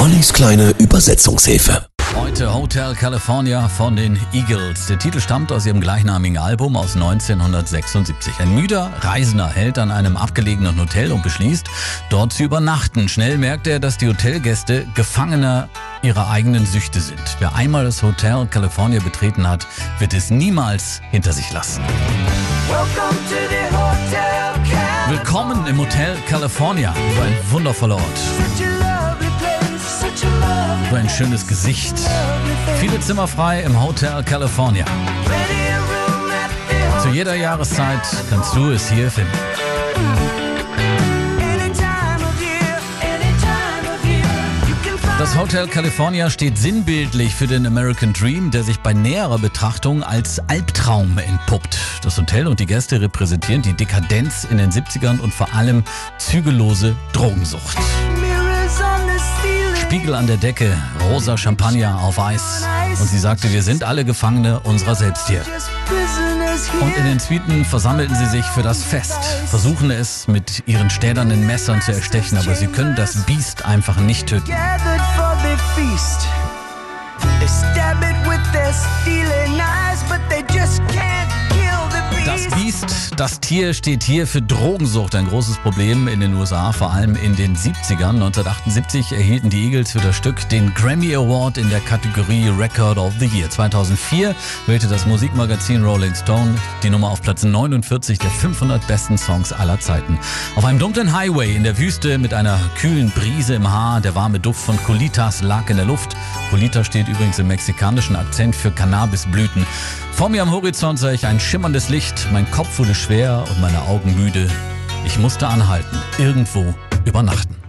Ollis kleine Übersetzungshilfe. Heute Hotel California von den Eagles. Der Titel stammt aus ihrem gleichnamigen Album aus 1976. Ein müder Reisender hält an einem abgelegenen Hotel und beschließt, dort zu übernachten. Schnell merkt er, dass die Hotelgäste Gefangene ihrer eigenen Süchte sind. Wer einmal das Hotel California betreten hat, wird es niemals hinter sich lassen. Willkommen im Hotel California. Ein wundervoller Ort. So ein schönes Gesicht. Viele Zimmer frei im Hotel California. Zu jeder Jahreszeit kannst du es hier finden. Das Hotel California steht sinnbildlich für den American Dream, der sich bei näherer Betrachtung als Albtraum entpuppt. Das Hotel und die Gäste repräsentieren die Dekadenz in den 70ern und vor allem zügellose Drogensucht. Spiegel an der Decke, rosa Champagner auf Eis. Und sie sagte, wir sind alle Gefangene unserer selbst hier. Und in den Suiten versammelten sie sich für das Fest, versuchen es mit ihren städernen Messern zu erstechen, aber sie können das Biest einfach nicht töten. Das Tier steht hier für Drogensucht, ein großes Problem in den USA, vor allem in den 70ern. 1978 erhielten die Eagles für das Stück den Grammy Award in der Kategorie Record of the Year. 2004 wählte das Musikmagazin Rolling Stone die Nummer auf Platz 49 der 500 besten Songs aller Zeiten. Auf einem dunklen Highway in der Wüste mit einer kühlen Brise im Haar, der warme Duft von Colitas lag in der Luft. Colita steht übrigens im mexikanischen Akzent für Cannabisblüten. Vor mir am Horizont sah ich ein schimmerndes Licht, mein Kopf wurde schwer und meine Augen müde. Ich musste anhalten, irgendwo übernachten.